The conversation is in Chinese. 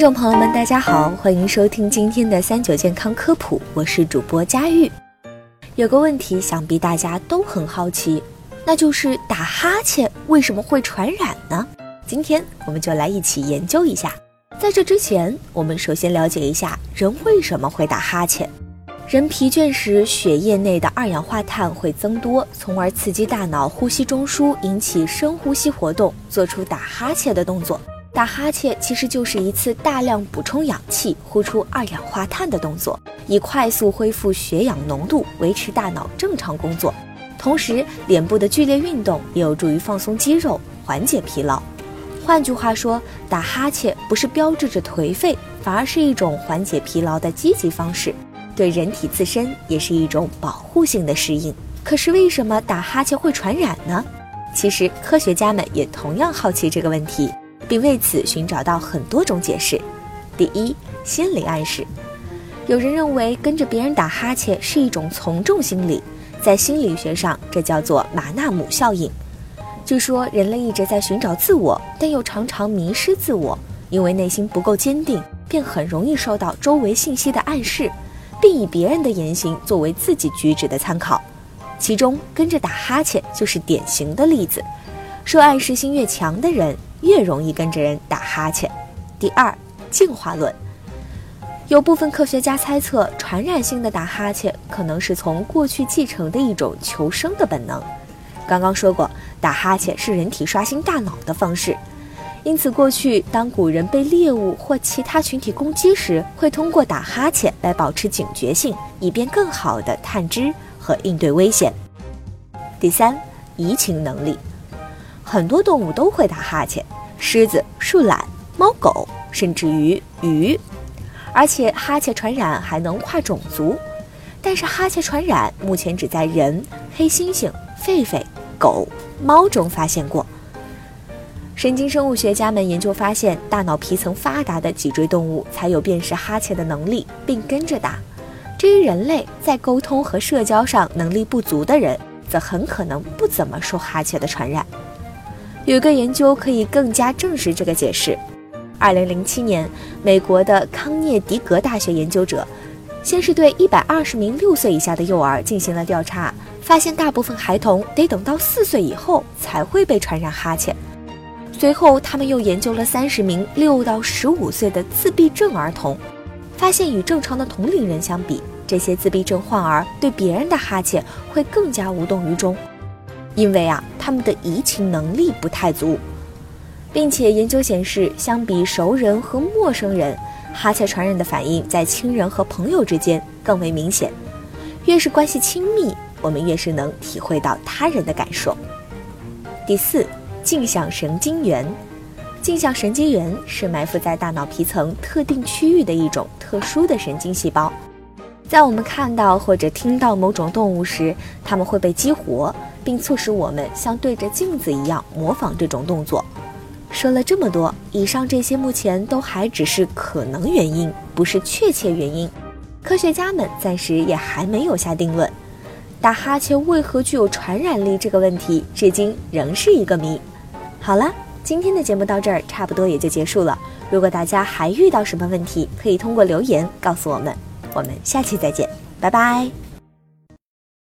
众朋友们，大家好，欢迎收听今天的三九健康科普，我是主播佳玉。有个问题，想必大家都很好奇，那就是打哈欠为什么会传染呢？今天我们就来一起研究一下。在这之前，我们首先了解一下人为什么会打哈欠。人疲倦时，血液内的二氧化碳会增多，从而刺激大脑呼吸中枢，引起深呼吸活动，做出打哈欠的动作。打哈欠其实就是一次大量补充氧气、呼出二氧化碳的动作，以快速恢复血氧浓度，维持大脑正常工作。同时，脸部的剧烈运动也有助于放松肌肉，缓解疲劳。换句话说，打哈欠不是标志着颓废，反而是一种缓解疲劳的积极方式，对人体自身也是一种保护性的适应。可是，为什么打哈欠会传染呢？其实，科学家们也同样好奇这个问题。并为此寻找到很多种解释。第一，心理暗示。有人认为跟着别人打哈欠是一种从众心理，在心理学上这叫做马纳姆效应。据说人类一直在寻找自我，但又常常迷失自我，因为内心不够坚定，便很容易受到周围信息的暗示，并以别人的言行作为自己举止的参考。其中跟着打哈欠就是典型的例子。受暗示性越强的人。越容易跟着人打哈欠。第二，进化论，有部分科学家猜测，传染性的打哈欠可能是从过去继承的一种求生的本能。刚刚说过，打哈欠是人体刷新大脑的方式，因此过去当古人被猎物或其他群体攻击时，会通过打哈欠来保持警觉性，以便更好地探知和应对危险。第三，移情能力。很多动物都会打哈欠，狮子、树懒、猫狗，甚至于鱼。而且哈欠传染还能跨种族，但是哈欠传染目前只在人、黑猩猩、狒狒、狗、猫中发现过。神经生物学家们研究发现，大脑皮层发达的脊椎动物才有辨识哈欠的能力，并跟着打。至于人类，在沟通和社交上能力不足的人，则很可能不怎么受哈欠的传染。有个研究可以更加证实这个解释。二零零七年，美国的康涅狄格大学研究者先是对一百二十名六岁以下的幼儿进行了调查，发现大部分孩童得等到四岁以后才会被传染哈欠。随后，他们又研究了三十名六到十五岁的自闭症儿童，发现与正常的同龄人相比，这些自闭症患儿对别人的哈欠会更加无动于衷。因为啊，他们的移情能力不太足，并且研究显示，相比熟人和陌生人，哈欠传染的反应在亲人和朋友之间更为明显。越是关系亲密，我们越是能体会到他人的感受。第四，镜像神经元。镜像神经元是埋伏在大脑皮层特定区域的一种特殊的神经细胞，在我们看到或者听到某种动物时，它们会被激活。并促使我们像对着镜子一样模仿这种动作。说了这么多，以上这些目前都还只是可能原因，不是确切原因。科学家们暂时也还没有下定论。打哈欠为何具有传染力这个问题，至今仍是一个谜。好了，今天的节目到这儿差不多也就结束了。如果大家还遇到什么问题，可以通过留言告诉我们。我们下期再见，拜拜。